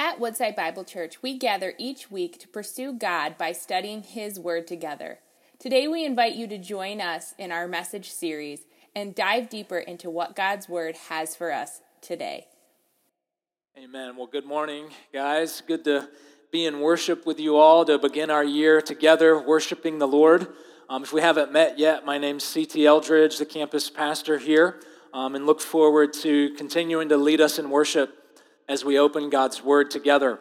At Woodside Bible Church, we gather each week to pursue God by studying His Word together. Today, we invite you to join us in our message series and dive deeper into what God's Word has for us today. Amen. Well, good morning, guys. Good to be in worship with you all to begin our year together, worshiping the Lord. Um, if we haven't met yet, my name's C.T. Eldridge, the campus pastor here, um, and look forward to continuing to lead us in worship as we open God's Word together.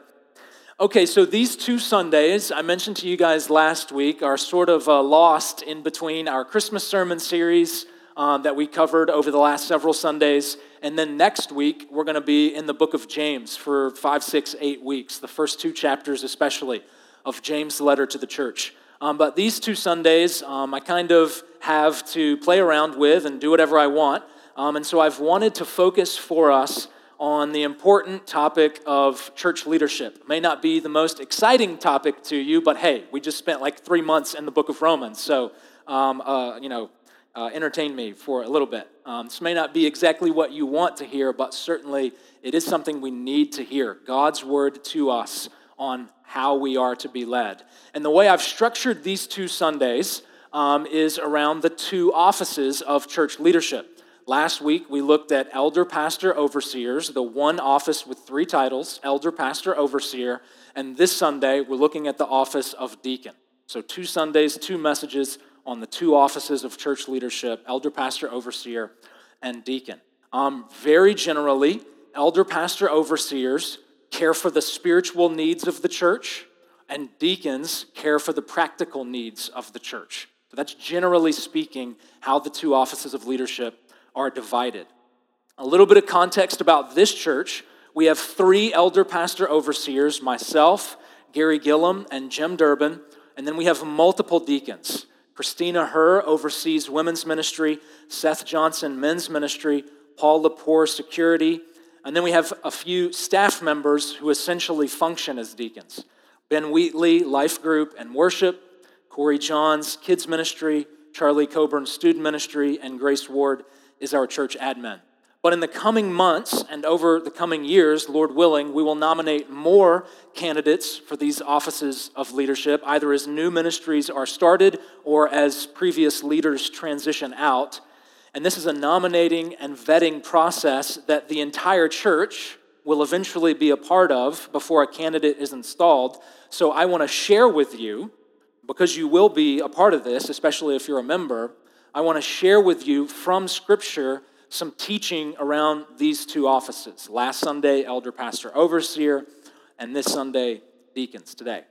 Okay, so these two Sundays, I mentioned to you guys last week, are sort of uh, lost in between our Christmas sermon series um, that we covered over the last several Sundays. And then next week, we're going to be in the book of James for five, six, eight weeks, the first two chapters, especially, of James' letter to the church. Um, but these two Sundays, um, I kind of have to play around with and do whatever I want. Um, and so I've wanted to focus for us on the important topic of church leadership. May not be the most exciting topic to you, but hey, we just spent like three months in the book of Romans, so um, uh, you know, uh, entertain me for a little bit. Um, this may not be exactly what you want to hear, but certainly it is something we need to hear. God's word to us on how we are to be led. And the way I've structured these two Sundays um, is around the two offices of church leadership. Last week, we looked at elder, pastor, overseers, the one office with three titles elder, pastor, overseer. And this Sunday, we're looking at the office of deacon. So, two Sundays, two messages on the two offices of church leadership elder, pastor, overseer, and deacon. Um, very generally, elder, pastor, overseers care for the spiritual needs of the church, and deacons care for the practical needs of the church. So, that's generally speaking how the two offices of leadership are divided. A little bit of context about this church we have three elder pastor overseers myself, Gary Gillum, and Jim Durbin, and then we have multiple deacons. Christina Herr oversees women's ministry, Seth Johnson, men's ministry, Paul Lepore, security, and then we have a few staff members who essentially function as deacons. Ben Wheatley, life group and worship, Corey Johns, kids ministry, Charlie Coburn, student ministry, and Grace Ward, is our church admin. But in the coming months and over the coming years, Lord willing, we will nominate more candidates for these offices of leadership, either as new ministries are started or as previous leaders transition out. And this is a nominating and vetting process that the entire church will eventually be a part of before a candidate is installed. So I want to share with you, because you will be a part of this, especially if you're a member, I want to share with you from Scripture some teaching around these two offices. Last Sunday, elder, pastor, overseer, and this Sunday, deacons today.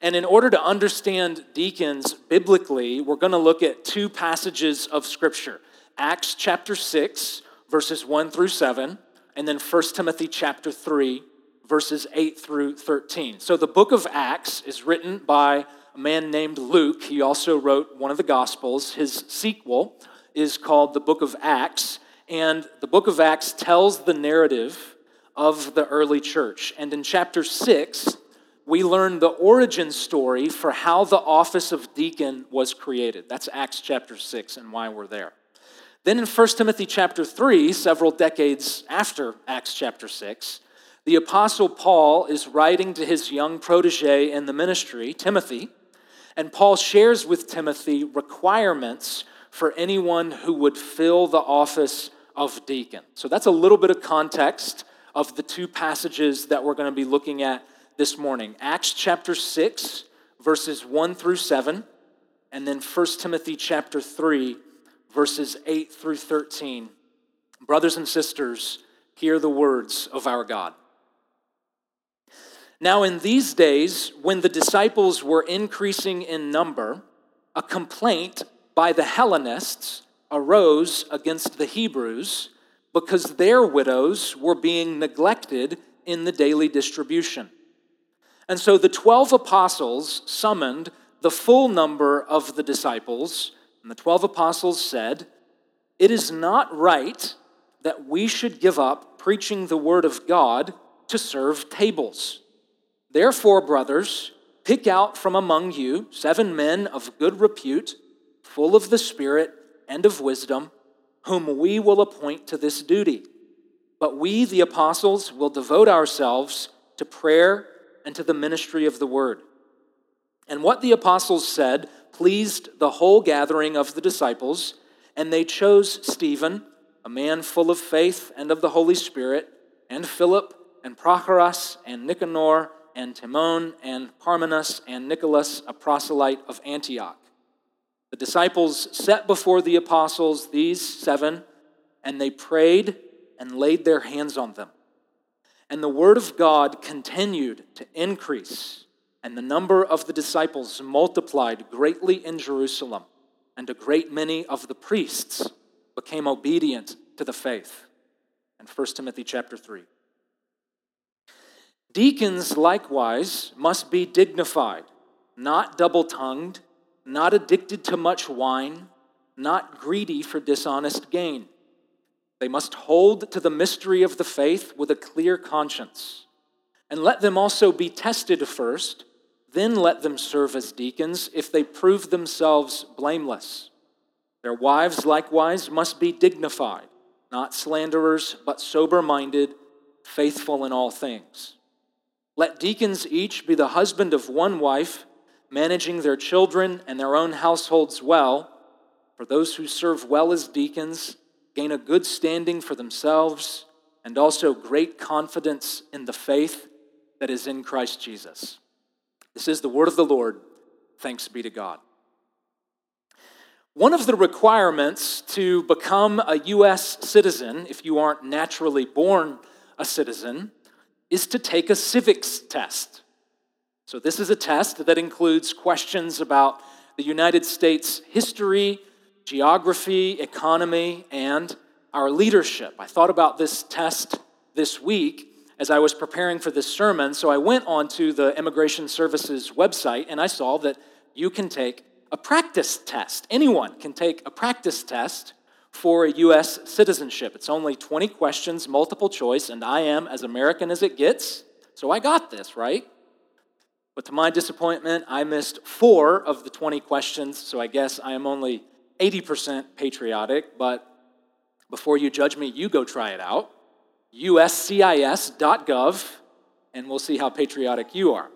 And in order to understand deacons biblically, we're going to look at two passages of Scripture Acts chapter 6, verses 1 through 7, and then 1 Timothy chapter 3, verses 8 through 13. So the book of Acts is written by a man named Luke. He also wrote one of the Gospels. His sequel is called the Book of Acts, and the Book of Acts tells the narrative of the early church. And in chapter 6, we learn the origin story for how the office of deacon was created. That's Acts chapter 6 and why we're there. Then in 1 Timothy chapter 3, several decades after Acts chapter 6, the apostle Paul is writing to his young protege in the ministry, Timothy, and Paul shares with Timothy requirements for anyone who would fill the office of deacon. So that's a little bit of context of the two passages that we're going to be looking at this morning Acts chapter 6, verses 1 through 7, and then 1 Timothy chapter 3, verses 8 through 13. Brothers and sisters, hear the words of our God. Now, in these days, when the disciples were increasing in number, a complaint by the Hellenists arose against the Hebrews because their widows were being neglected in the daily distribution. And so the 12 apostles summoned the full number of the disciples, and the 12 apostles said, It is not right that we should give up preaching the word of God to serve tables. Therefore, brothers, pick out from among you seven men of good repute, full of the Spirit and of wisdom, whom we will appoint to this duty. But we, the apostles, will devote ourselves to prayer and to the ministry of the word. And what the apostles said pleased the whole gathering of the disciples, and they chose Stephen, a man full of faith and of the Holy Spirit, and Philip, and Prochorus, and Nicanor, and Timon, and Parmenas, and Nicholas, a proselyte of Antioch. The disciples set before the apostles these seven, and they prayed and laid their hands on them. And the word of God continued to increase, and the number of the disciples multiplied greatly in Jerusalem, and a great many of the priests became obedient to the faith. And 1 Timothy chapter 3. Deacons likewise must be dignified, not double tongued, not addicted to much wine, not greedy for dishonest gain they must hold to the mystery of the faith with a clear conscience. And let them also be tested first, then let them serve as deacons if they prove themselves blameless. Their wives likewise must be dignified, not slanderers, but sober minded, faithful in all things. Let deacons each be the husband of one wife, managing their children and their own households well. For those who serve well as deacons, gain a good standing for themselves, and also great confidence in the faith that is in Christ Jesus. This is the word of the Lord. Thanks be to God. One of the requirements to become a U.S. citizen, if you aren't naturally born a citizen, is to take a civics test. So, this is a test that includes questions about the United States history, geography, economy, and our leadership. I thought about this test this week as I was preparing for this sermon, so I went onto the Immigration Services website and I saw that you can take a practice test. Anyone can take a practice test for a U.S. citizenship. It's only 20 questions, multiple choice, and I am as American as it gets, so I got this, right? But to my disappointment, I missed four of the 20 questions, so I guess I am only 80% patriotic, but before you judge me, you go try it out. uscis.gov, and we'll see how patriotic you are.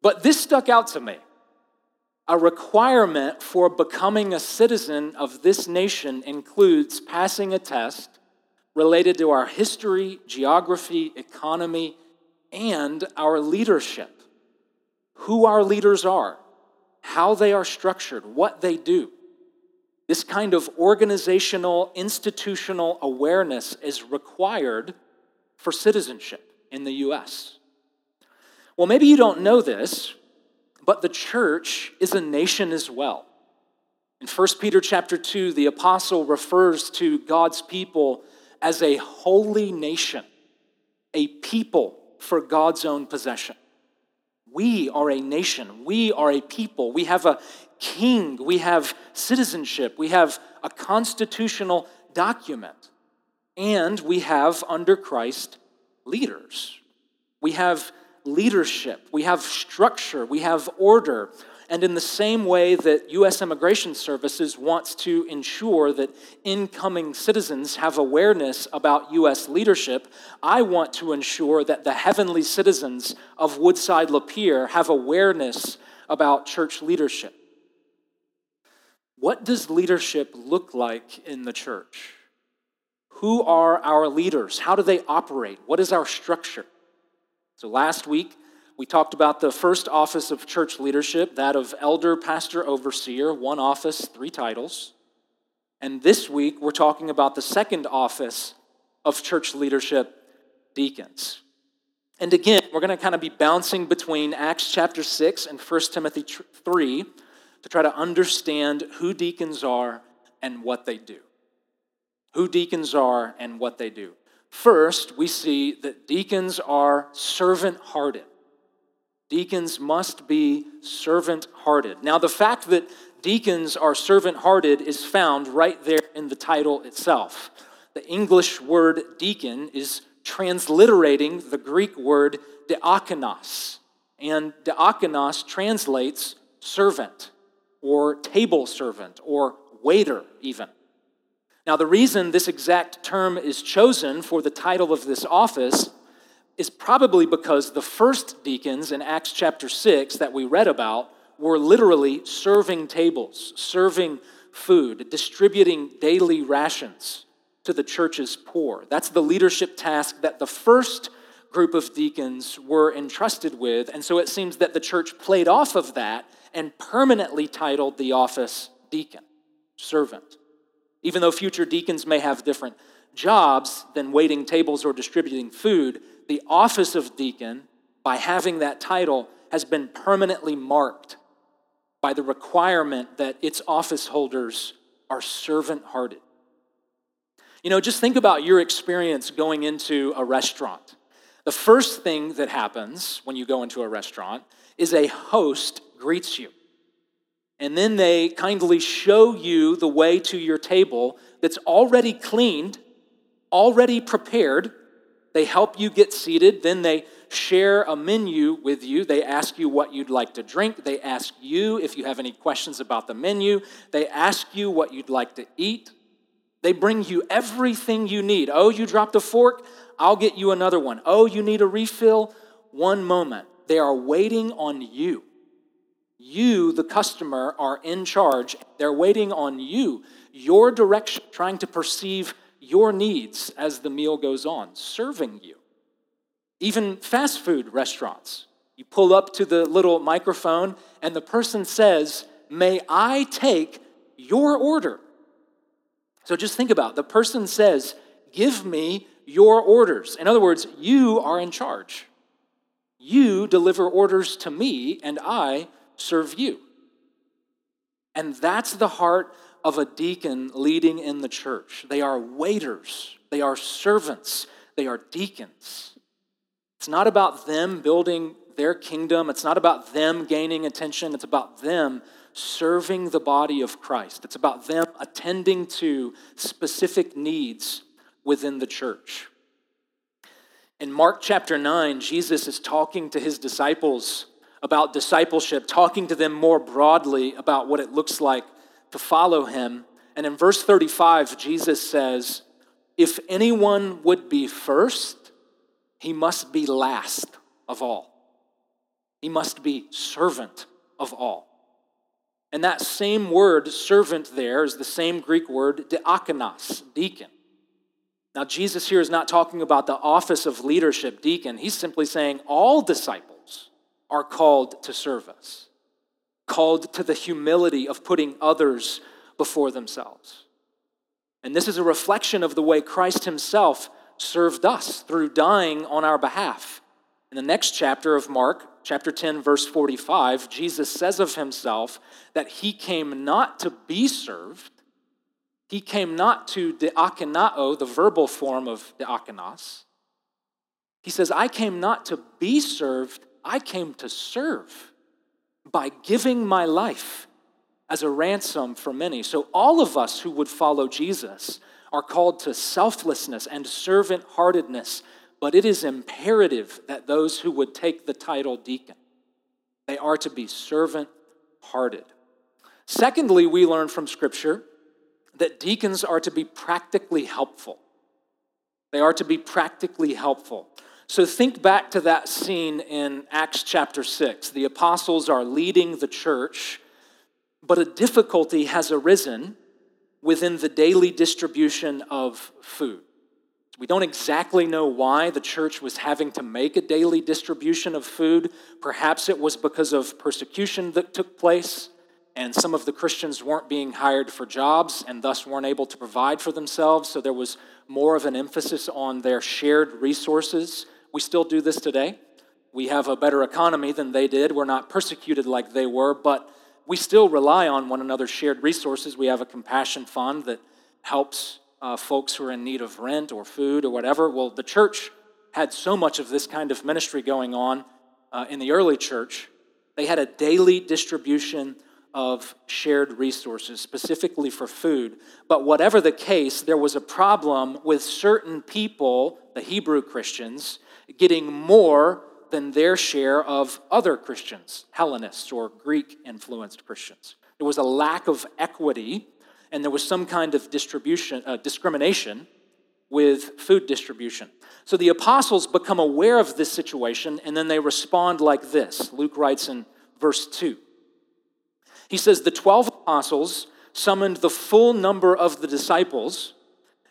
But this stuck out to me. A requirement for becoming a citizen of this nation includes passing a test related to our history, geography, economy, and our leadership. Who our leaders are, how they are structured, what they do. This kind of organizational, institutional awareness is required for citizenship in the US. Well, maybe you don't know this, but the church is a nation as well. In 1 Peter chapter 2, the apostle refers to God's people as a holy nation, a people for God's own possession. We are a nation. We are a people. We have a king, we have citizenship, we have a constitutional document, and we have under Christ leaders. We have leadership, we have structure, we have order. And in the same way that U.S. Immigration Services wants to ensure that incoming citizens have awareness about U.S. leadership, I want to ensure that the heavenly citizens of Woodside Lapeer have awareness about church leadership. What does leadership look like in the church? Who are our leaders? How do they operate? What is our structure? So last week, we talked about the first office of church leadership, that of elder, pastor, overseer, one office, three titles. And this week, we're talking about the second office of church leadership, deacons. And again, we're going to kind of be bouncing between Acts chapter 6 and 1 Timothy 3 to try to understand who deacons are and what they do. Who deacons are and what they do. First, we see that deacons are servant hearted. Deacons must be servant hearted. Now, the fact that deacons are servant hearted is found right there in the title itself. The English word deacon is transliterating the Greek word diakonos, and diakonos translates servant or table servant or waiter, even. Now, the reason this exact term is chosen for the title of this office is probably because the first deacons in Acts chapter 6 that we read about were literally serving tables, serving food, distributing daily rations to the church's poor. That's the leadership task that the first group of deacons were entrusted with. And so it seems that the church played off of that and permanently titled the office deacon, servant. Even though future deacons may have different jobs than waiting tables or distributing food, the office of deacon, by having that title, has been permanently marked by the requirement that its office holders are servant hearted. You know, just think about your experience going into a restaurant. The first thing that happens when you go into a restaurant is a host greets you. And then they kindly show you the way to your table that's already cleaned, already prepared. They help you get seated. Then they share a menu with you. They ask you what you'd like to drink. They ask you if you have any questions about the menu. They ask you what you'd like to eat. They bring you everything you need. Oh, you dropped a fork? I'll get you another one. Oh, you need a refill? One moment. They are waiting on you. You, the customer, are in charge. They're waiting on you, your direction, trying to perceive your needs as the meal goes on, serving you. Even fast food restaurants. You pull up to the little microphone, and the person says, May I take your order? So just think about it. the person says, Give me your orders. In other words, you are in charge. You deliver orders to me, and I serve you. And that's the heart of a deacon leading in the church. They are waiters, they are servants, they are deacons. It's not about them building their kingdom, it's not about them gaining attention, it's about them serving the body of Christ. It's about them attending to specific needs within the church. In Mark chapter 9, Jesus is talking to his disciples about discipleship, talking to them more broadly about what it looks like to follow him. And in verse 35, Jesus says, If anyone would be first, he must be last of all. He must be servant of all. And that same word, servant, there is the same Greek word, diakonos, deacon. Now, Jesus here is not talking about the office of leadership, deacon. He's simply saying all disciples are called to serve us, called to the humility of putting others before themselves. And this is a reflection of the way Christ himself served us through dying on our behalf. In the next chapter of Mark, chapter 10, verse 45, Jesus says of himself that he came not to be served, he came not to diakonao, the verbal form of diakonos. He says, I came not to be served, I came to serve by giving my life as a ransom for many. So, all of us who would follow Jesus are called to selflessness and servant heartedness but it is imperative that those who would take the title deacon, they are to be servant hearted. Secondly, we learn from Scripture that deacons are to be practically helpful. They are to be practically helpful. So think back to that scene in Acts chapter 6. The apostles are leading the church, but a difficulty has arisen within the daily distribution of food. We don't exactly know why the church was having to make a daily distribution of food. Perhaps it was because of persecution that took place, and some of the Christians weren't being hired for jobs and thus weren't able to provide for themselves. So there was more of an emphasis on their shared resources. We still do this today. We have a better economy than they did. We're not persecuted like they were, but we still rely on one another's shared resources. We have a compassion fund that helps uh, folks who are in need of rent or food or whatever. Well, the church had so much of this kind of ministry going on uh, in the early church. They had a daily distribution of shared resources, specifically for food. But whatever the case, there was a problem with certain people, the Hebrew Christians, getting more than their share of other Christians, Hellenists or Greek influenced Christians. There was a lack of equity and there was some kind of distribution, uh, discrimination with food distribution. So the apostles become aware of this situation and then they respond like this. Luke writes in verse 2. He says, The 12 apostles summoned the full number of the disciples,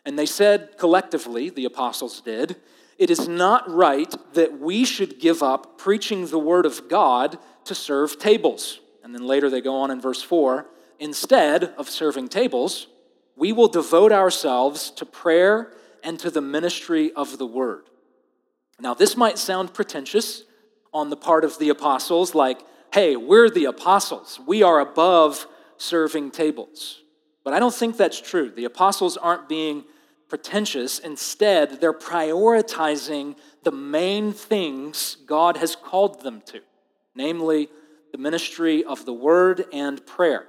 and they said collectively, the apostles did, It is not right that we should give up preaching the word of God to serve tables. And then later they go on in verse 4 Instead of serving tables, we will devote ourselves to prayer and to the ministry of the word. Now, this might sound pretentious on the part of the apostles, like, hey, we're the apostles. We are above serving tables. But I don't think that's true. The apostles aren't being pretentious. Instead, they're prioritizing the main things God has called them to, namely the ministry of the word and prayer.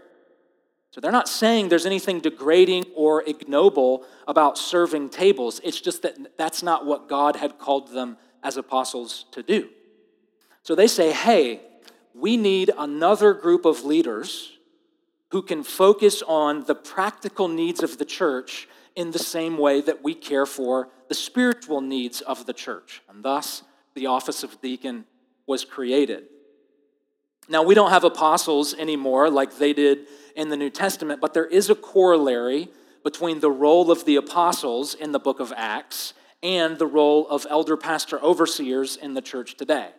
So they're not saying there's anything degrading or ignoble about serving tables. It's just that that's not what God had called them as apostles to do. So they say, hey, we need another group of leaders who can focus on the practical needs of the church in the same way that we care for the spiritual needs of the church. And thus, the office of deacon was created. Now, we don't have apostles anymore like they did in the New Testament, but there is a corollary between the role of the apostles in the book of Acts and the role of elder pastor overseers in the church today.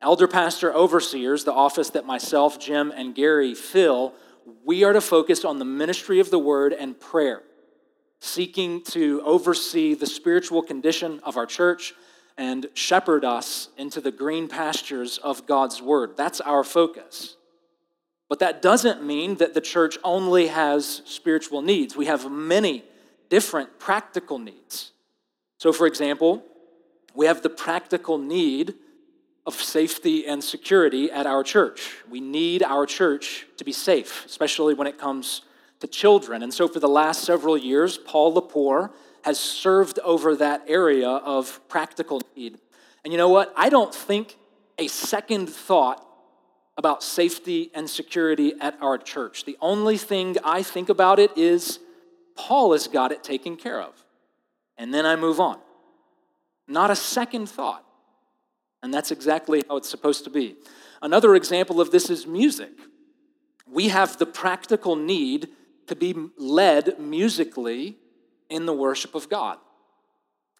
Elder pastor overseers, the office that myself, Jim, and Gary fill, we are to focus on the ministry of the word and prayer, seeking to oversee the spiritual condition of our church and shepherd us into the green pastures of God's word. That's our focus. But that doesn't mean that the church only has spiritual needs. We have many different practical needs. So, for example, we have the practical need of safety and security at our church. We need our church to be safe, especially when it comes to children. And so, for the last several years, Paul Lepore has served over that area of practical need. And you know what? I don't think a second thought about safety and security at our church. The only thing I think about it is Paul has got it taken care of. And then I move on. Not a second thought. And that's exactly how it's supposed to be. Another example of this is music. We have the practical need to be led musically in the worship of God.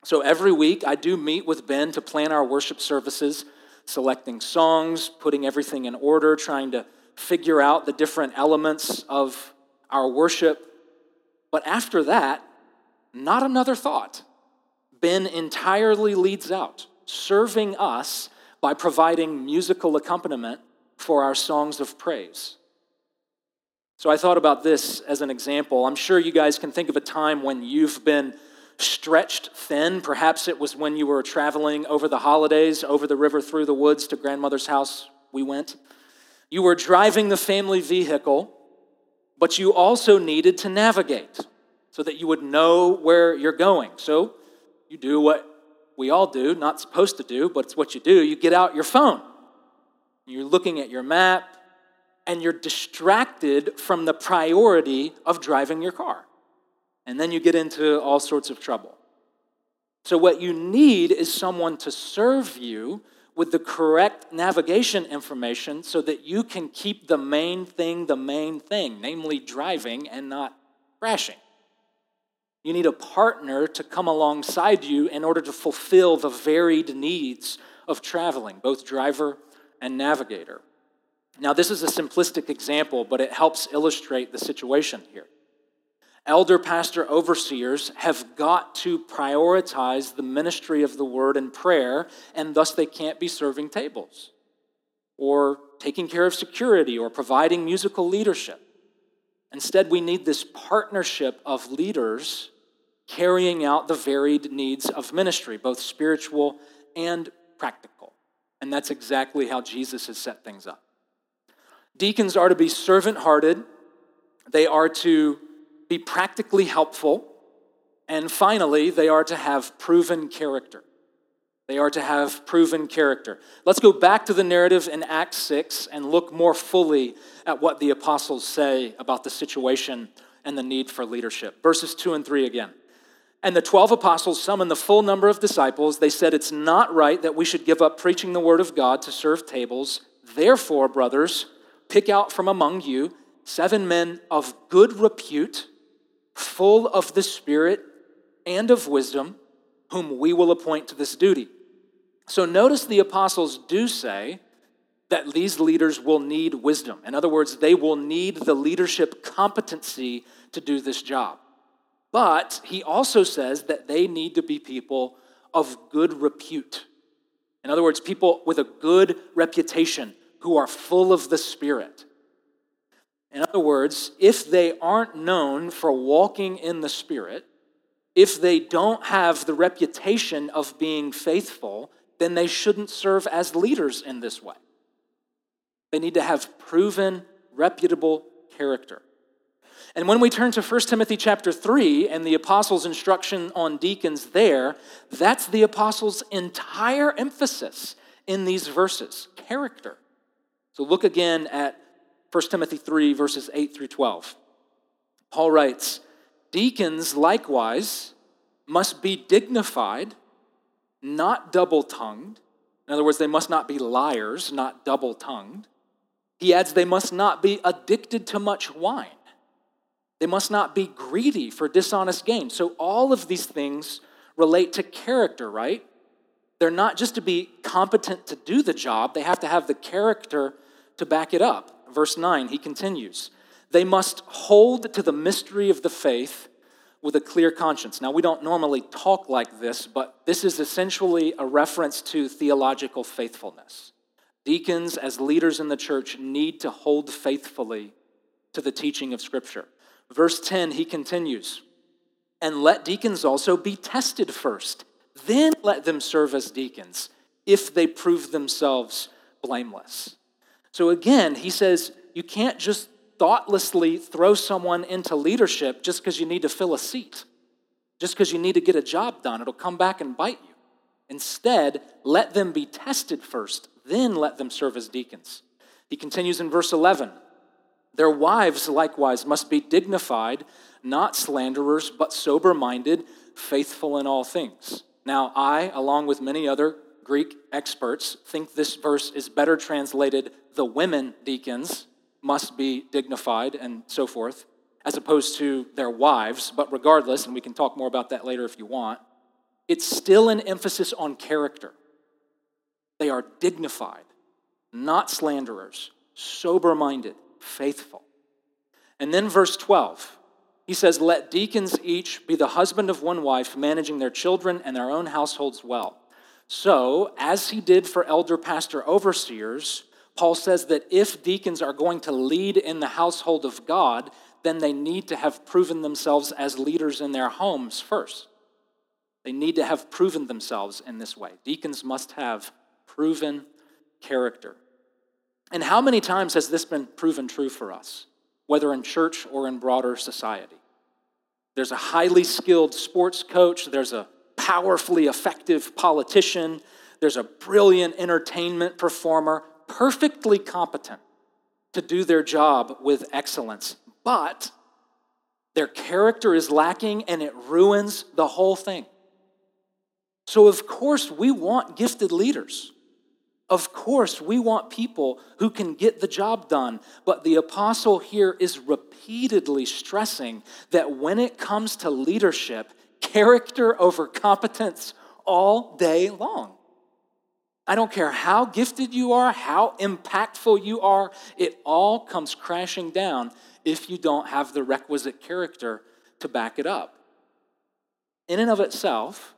So every week I do meet with Ben to plan our worship services, selecting songs, putting everything in order, trying to figure out the different elements of our worship. But after that, not another thought. Ben entirely leads out, serving us by providing musical accompaniment for our songs of praise. So I thought about this as an example. I'm sure you guys can think of a time when you've been stretched thin. Perhaps it was when you were traveling over the holidays, over the river through the woods to grandmother's house. We went. You were driving the family vehicle, but you also needed to navigate so that you would know where you're going. So you do what we all do, not supposed to do, but it's what you do. You get out your phone. You're looking at your map, and you're distracted from the priority of driving your car. And then you get into all sorts of trouble. So, what you need is someone to serve you with the correct navigation information so that you can keep the main thing the main thing, namely driving and not crashing. You need a partner to come alongside you in order to fulfill the varied needs of traveling, both driver and navigator. Now, this is a simplistic example, but it helps illustrate the situation here. Elder, pastor, overseers have got to prioritize the ministry of the word and prayer, and thus they can't be serving tables or taking care of security or providing musical leadership. Instead, we need this partnership of leaders carrying out the varied needs of ministry, both spiritual and practical. And that's exactly how Jesus has set things up. Deacons are to be servant hearted, they are to be practically helpful, and finally, they are to have proven character. They are to have proven character. Let's go back to the narrative in Acts 6 and look more fully at what the apostles say about the situation and the need for leadership. Verses 2 and 3 again. And the 12 apostles summoned the full number of disciples. They said, It's not right that we should give up preaching the word of God to serve tables. Therefore, brothers, pick out from among you seven men of good repute, full of the Spirit and of wisdom, whom we will appoint to this duty. So notice the apostles do say that these leaders will need wisdom. In other words, they will need the leadership competency to do this job. But he also says that they need to be people of good repute. In other words, people with a good reputation who are full of the Spirit. In other words, if they aren't known for walking in the Spirit, if they don't have the reputation of being faithful, then they shouldn't serve as leaders in this way. They need to have proven, reputable character. And when we turn to 1 Timothy chapter 3 and the apostles' instruction on deacons there, that's the apostles' entire emphasis in these verses character. So look again at 1 Timothy 3, verses 8 through 12. Paul writes, Deacons likewise must be dignified, not double tongued. In other words, they must not be liars, not double tongued. He adds, they must not be addicted to much wine. They must not be greedy for dishonest gain. So, all of these things relate to character, right? They're not just to be competent to do the job, they have to have the character to back it up. Verse 9, he continues They must hold to the mystery of the faith with a clear conscience. Now, we don't normally talk like this, but this is essentially a reference to theological faithfulness. Deacons, as leaders in the church, need to hold faithfully to the teaching of Scripture. Verse 10, he continues, and let deacons also be tested first. Then let them serve as deacons if they prove themselves blameless. So again, he says you can't just thoughtlessly throw someone into leadership just because you need to fill a seat, just because you need to get a job done. It'll come back and bite you. Instead, let them be tested first, then let them serve as deacons. He continues in verse 11 Their wives likewise must be dignified, not slanderers, but sober minded, faithful in all things. Now, I, along with many other Greek experts, think this verse is better translated the women deacons must be dignified and so forth, as opposed to their wives. But regardless, and we can talk more about that later if you want, it's still an emphasis on character. They are dignified, not slanderers, sober minded, faithful. And then verse 12, he says, Let deacons each be the husband of one wife, managing their children and their own households well. So, as he did for elder pastor overseers, Paul says that if deacons are going to lead in the household of God, then they need to have proven themselves as leaders in their homes first. They need to have proven themselves in this way. Deacons must have proven character. And how many times has this been proven true for us, whether in church or in broader society? There's a highly skilled sports coach, there's a powerfully effective politician, there's a brilliant entertainment performer, perfectly competent to do their job with excellence, but their character is lacking and it ruins the whole thing. So, of course, we want gifted leaders. Of course, we want people who can get the job done. But the apostle here is repeatedly stressing that when it comes to leadership, character over competence all day long. I don't care how gifted you are, how impactful you are, it all comes crashing down if you don't have the requisite character to back it up. In and of itself,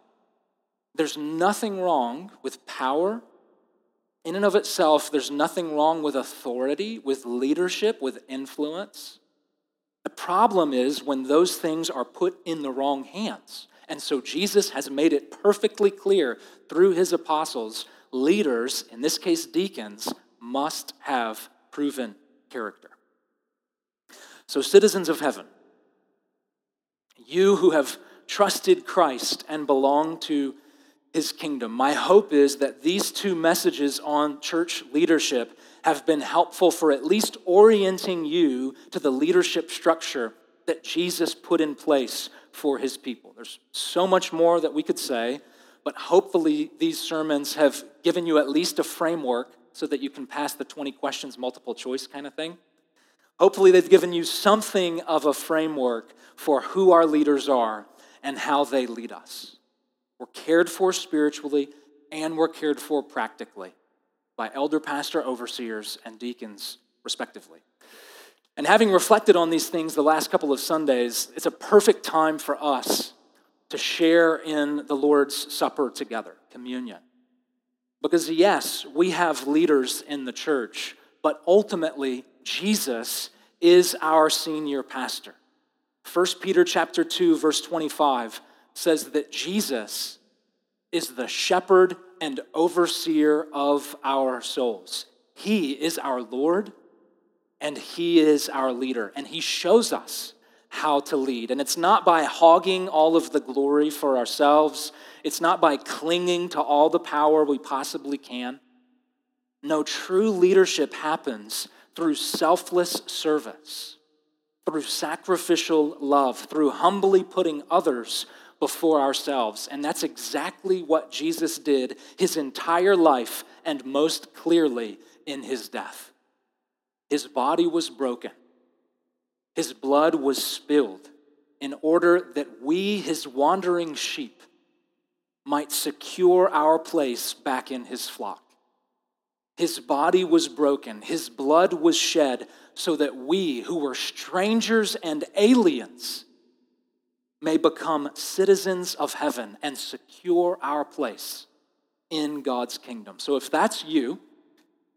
there's nothing wrong with power. In and of itself, there's nothing wrong with authority, with leadership, with influence. The problem is when those things are put in the wrong hands. And so Jesus has made it perfectly clear through his apostles leaders, in this case deacons, must have proven character. So, citizens of heaven, you who have trusted Christ and belong to his kingdom, my hope is that these two messages on church leadership have been helpful for at least orienting you to the leadership structure that Jesus put in place for his people. There's so much more that we could say, but hopefully these sermons have given you at least a framework so that you can pass the 20 questions multiple choice kind of thing. Hopefully, they've given you something of a framework for who our leaders are and how they lead us. We're cared for spiritually and we're cared for practically by elder, pastor, overseers, and deacons, respectively. And having reflected on these things the last couple of Sundays, it's a perfect time for us to share in the Lord's Supper together, communion. Because, yes, we have leaders in the church, but ultimately, Jesus is our senior pastor. 1 Peter chapter 2 verse 25 says that Jesus is the shepherd and overseer of our souls. He is our Lord and he is our leader and he shows us how to lead. And it's not by hogging all of the glory for ourselves. It's not by clinging to all the power we possibly can. No, true leadership happens through selfless service, through sacrificial love, through humbly putting others before ourselves. And that's exactly what Jesus did his entire life and most clearly in his death. His body was broken, his blood was spilled in order that we, his wandering sheep, might secure our place back in his flock. His body was broken, his blood was shed, so that we, who were strangers and aliens, may become citizens of heaven and secure our place in God's kingdom. So, if that's you,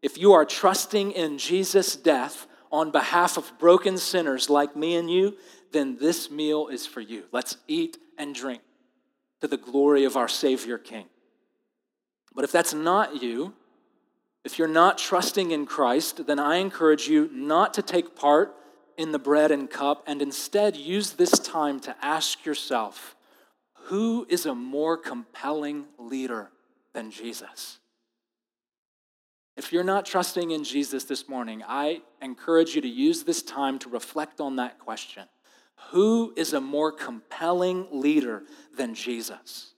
if you are trusting in Jesus' death on behalf of broken sinners like me and you, then this meal is for you. Let's eat and drink to the glory of our Savior King. But if that's not you, if you're not trusting in Christ, then I encourage you not to take part in the bread and cup and instead use this time to ask yourself who is a more compelling leader than Jesus? If you're not trusting in Jesus this morning, I encourage you to use this time to reflect on that question. Who is a more compelling leader than Jesus?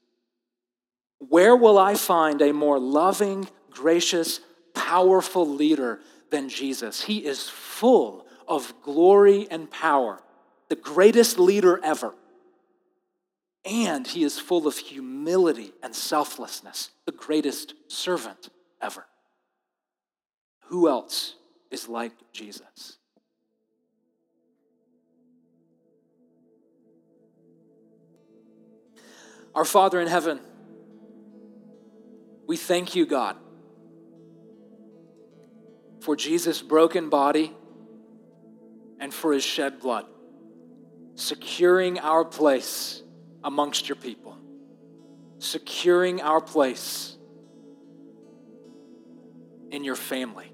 Where will I find a more loving, gracious, powerful leader than Jesus. He is full of glory and power, the greatest leader ever. And he is full of humility and selflessness, the greatest servant ever. Who else is like Jesus? Our Father in heaven, we thank you, God for Jesus' broken body and for his shed blood, securing our place amongst your people, securing our place in your family.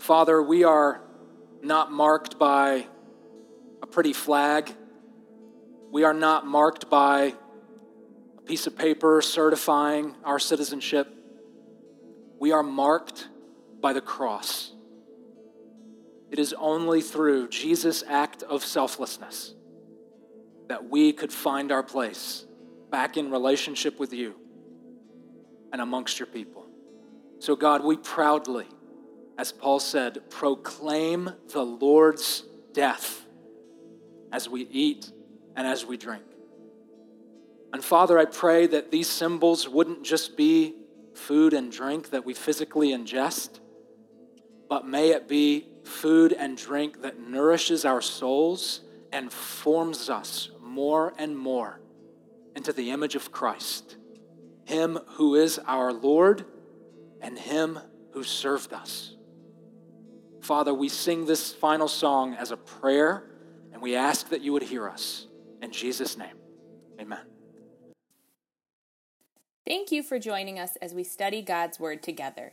Father, we are not marked by a pretty flag. We are not marked by a piece of paper certifying our citizenship. We are marked by the cross. It is only through Jesus' act of selflessness that we could find our place back in relationship with you and amongst your people. So, God, we proudly, as Paul said, proclaim the Lord's death as we eat and as we drink. And Father, I pray that these symbols wouldn't just be food and drink that we physically ingest, but may it be food and drink that nourishes our souls and forms us more and more into the image of Christ, Him who is our Lord and Him who served us. Father, we sing this final song as a prayer, and we ask that you would hear us. In Jesus' name, amen. Thank you for joining us as we study God's Word together.